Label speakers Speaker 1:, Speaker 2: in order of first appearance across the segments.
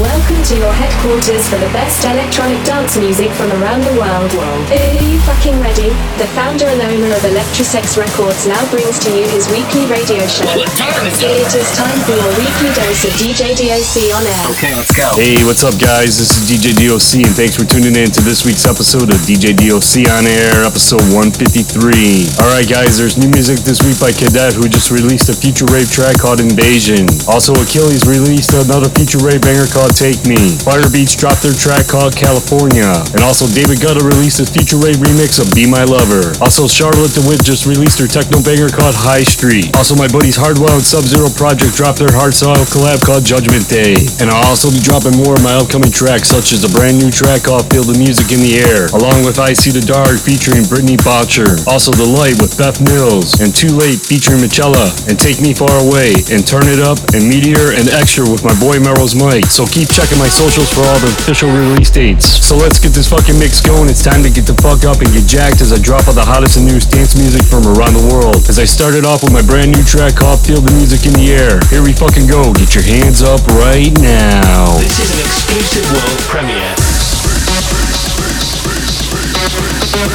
Speaker 1: Welcome to your headquarters for the best electronic dance music from around the world. Are you fucking ready? The founder and owner of Electrosex Records now brings to you his weekly radio show. It is time for your weekly dose of DJ DOC on air.
Speaker 2: Okay, let's go.
Speaker 3: Hey, what's up, guys? This is DJ DOC, and thanks for tuning in to this week's episode of DJ DOC on Air, episode 153. Alright, guys, there's new music this week by Kadett, who just released a future rave track called Invasion. Also, Achilles released another future rave banger called Take Me. Firebeatz dropped their track called California. And also, David Guetta released his future rave remix of Be My Lover. Also, Charlotte de Witte just released her techno banger called High Street. Also, my buddies Hardwell and Sub-Zero Project dropped their hard style collab called Judgment Day. And I'll also be dropping more of my upcoming tracks, such as a brand new track called Feel the Music in the Air, along with I See the Dark featuring Brittney Bouchard. Also, The Light with Beth Mills, and Too Late featuring Michaella, and Take Me Far Away, and Turn It Up, and Meteor, and Extra with my boy Meryl's Mike. So keep checking my socials for all the official release dates. So let's get this fucking mix going. It's time to get the fuck up and get jacked as I drop all the hottest and newest dance music from around the world. As I started off with my brand new track called Feel the Music in the Air. Here we fucking go. Get your hands up right now.
Speaker 2: This is an exclusive world premiere.
Speaker 4: Feel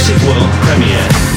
Speaker 4: Music World
Speaker 5: Premiere.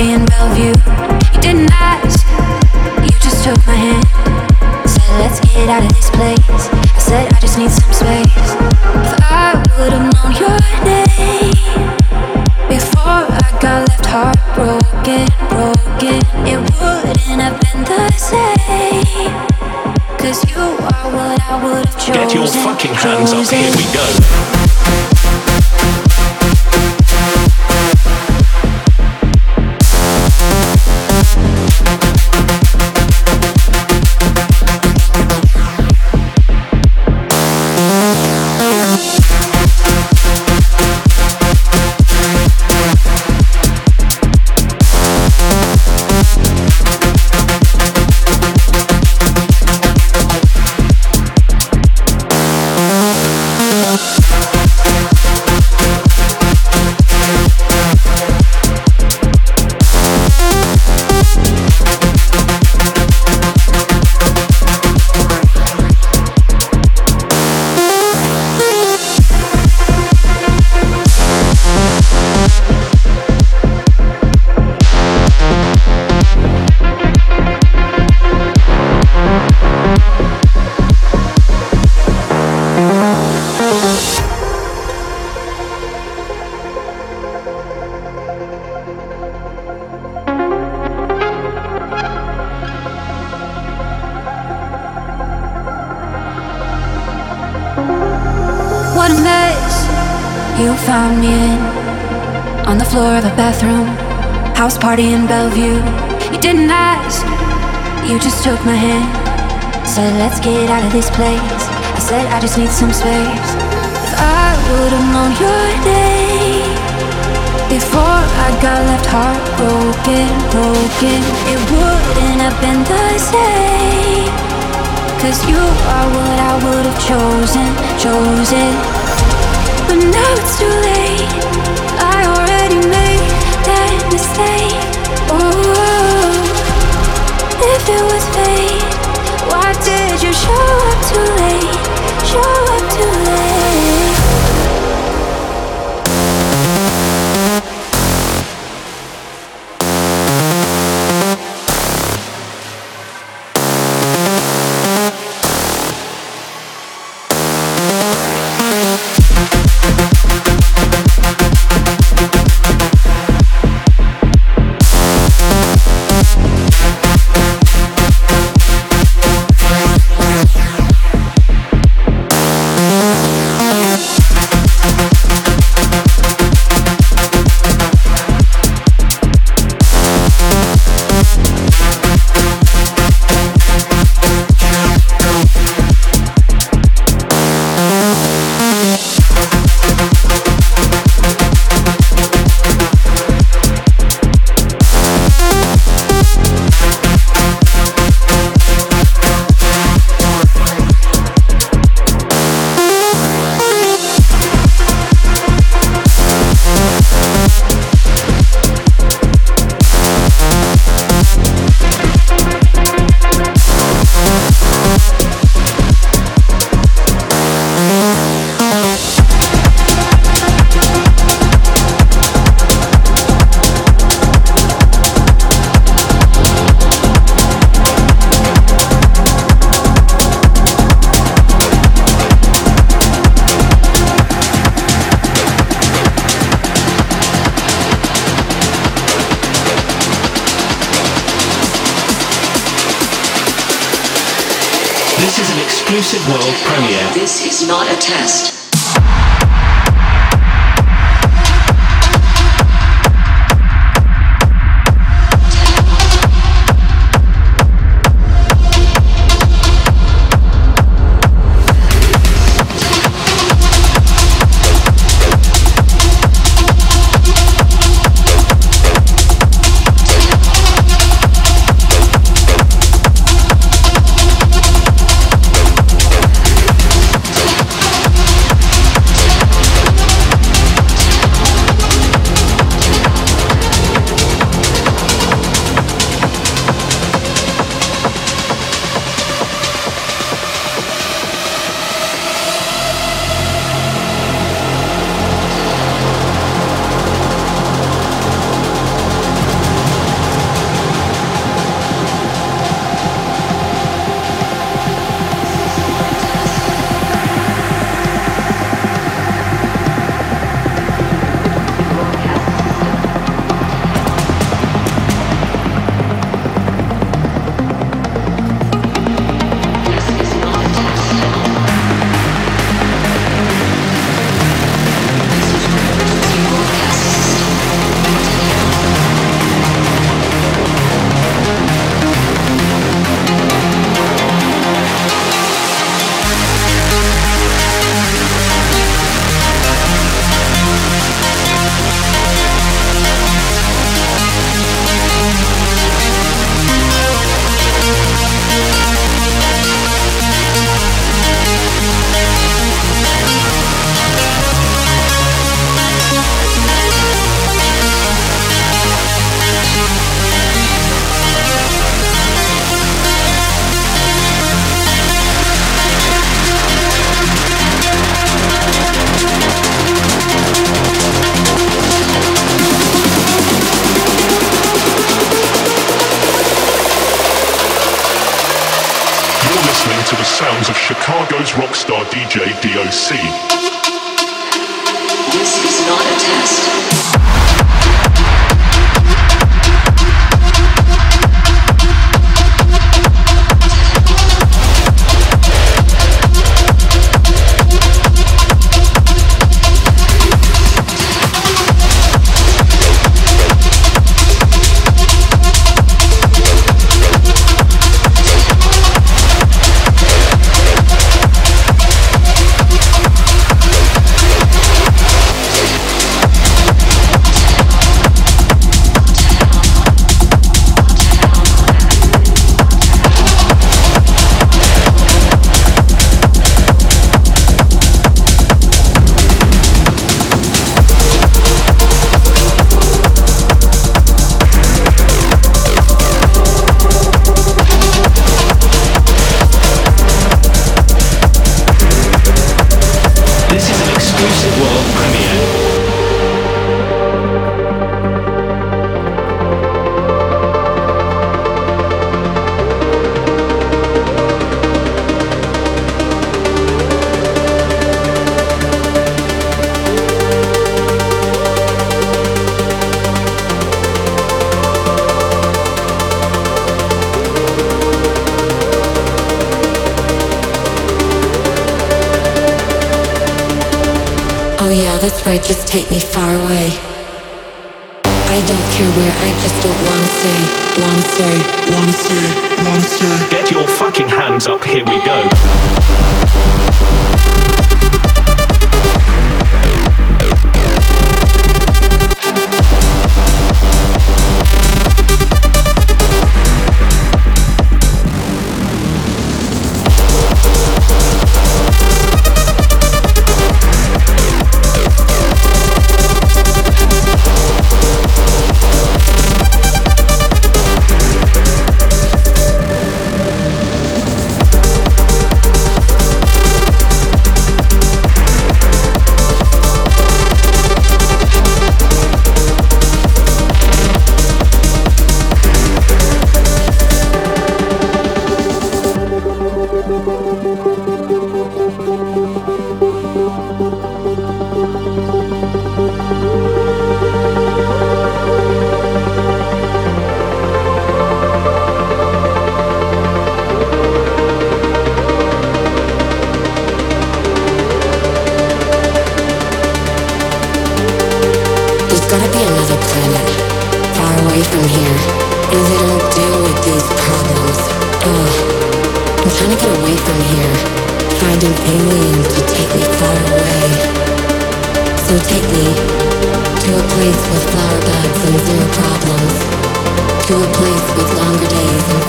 Speaker 6: Party Said, let's get out of this place. I said, I just need some space. If I would have known your name. Before I got left heartbroken, broken, it wouldn't have been the same. Cause you are what I would have chosen, chosen. But now it's too late. I already made that mistake. Oh, if it was fate, you show up too late? Show up too late.
Speaker 2: World premiere.
Speaker 7: This is not a test.
Speaker 8: That's right, just take me far away. I don't care where, I just don't wanna say, wanna wanna wanna.
Speaker 9: Get your fucking hands up, here we go.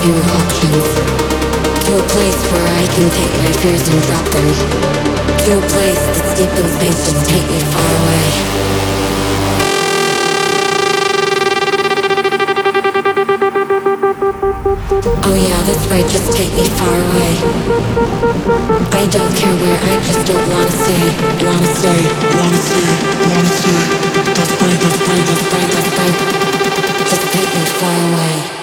Speaker 5: To a place where I can take my fears and drop them To a place that's deep in space, and take me far away Oh yeah,
Speaker 2: just me far away. Don't care
Speaker 6: where,
Speaker 4: I just don't wanna stay. Wanna
Speaker 2: stay, wanna stay,
Speaker 10: wanna stay.
Speaker 11: Just take
Speaker 12: me far away.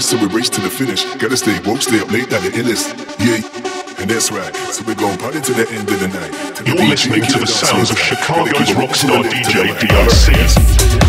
Speaker 12: So
Speaker 11: we race to the finish. Gotta
Speaker 12: stay woke, stay up
Speaker 13: late, that the illest. Yeah. And that's right. So we're going party to the end of the night.
Speaker 12: You're listening to the sounds of Chicago's rockstar DJ
Speaker 11: DOC.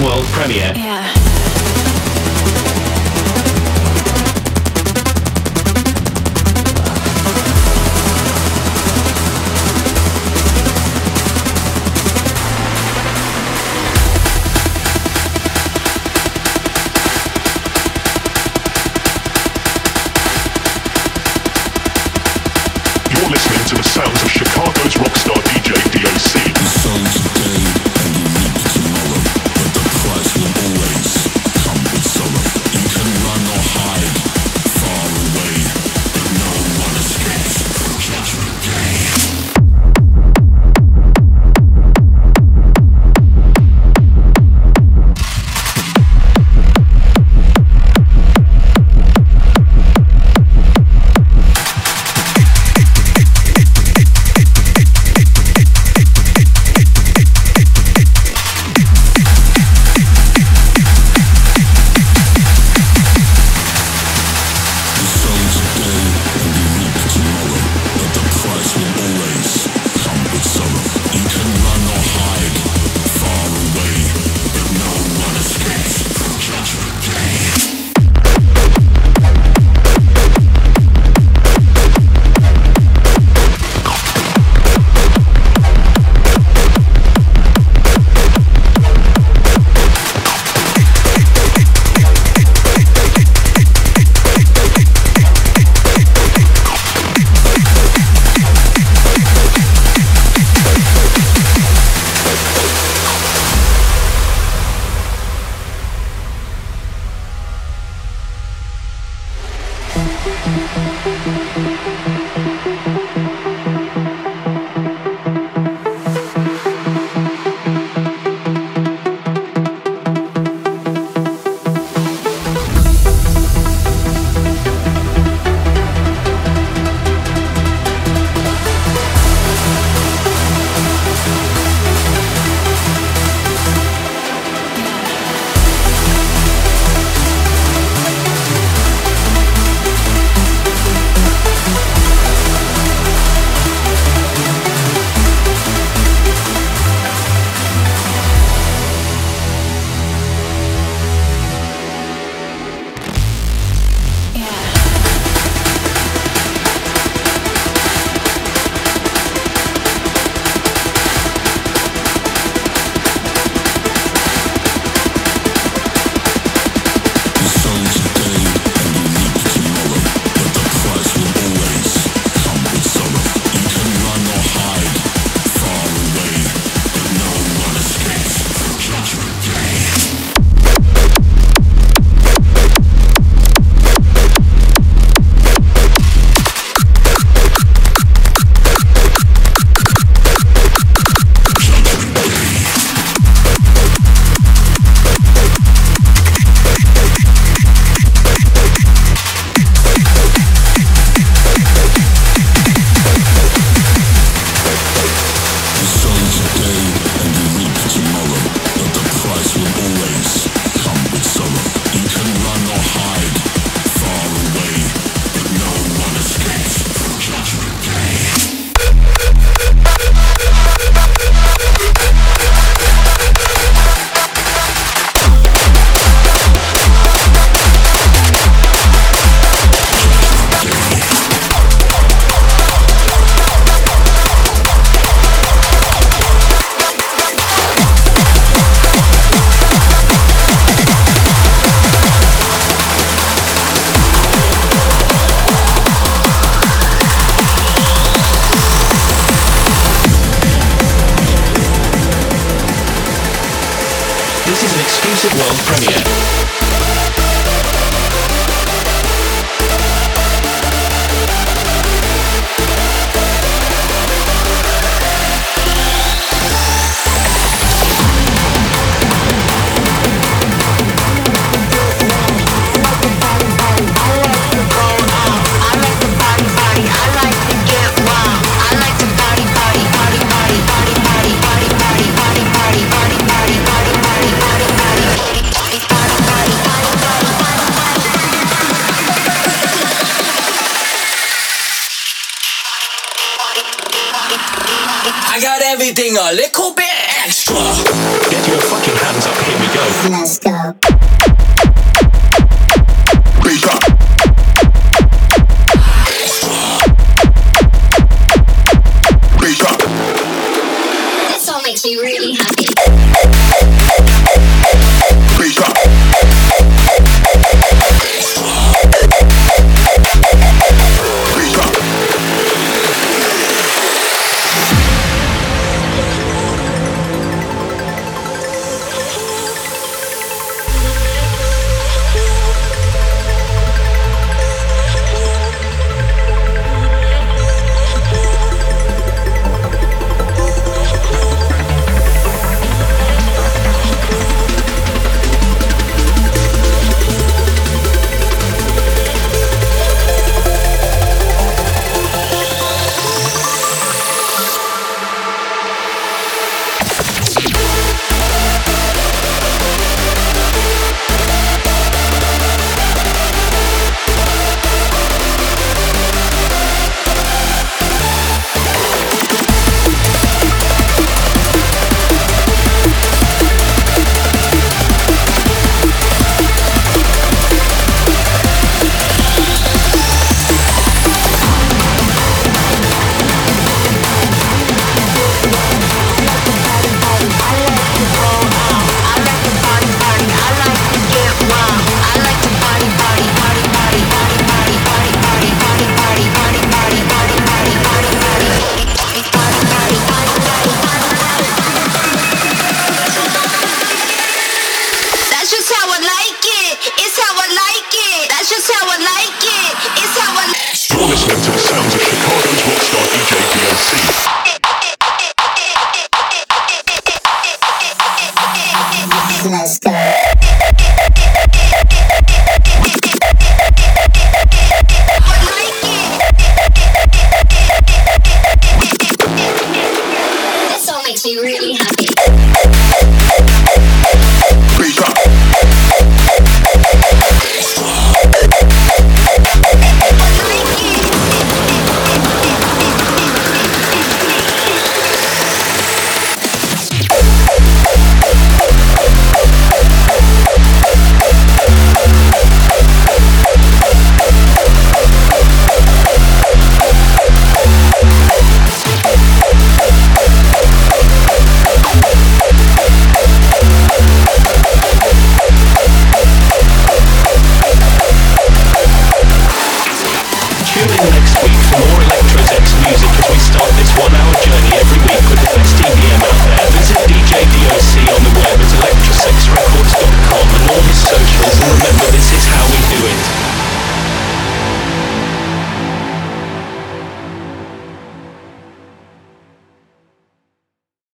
Speaker 11: World premiere. Yeah.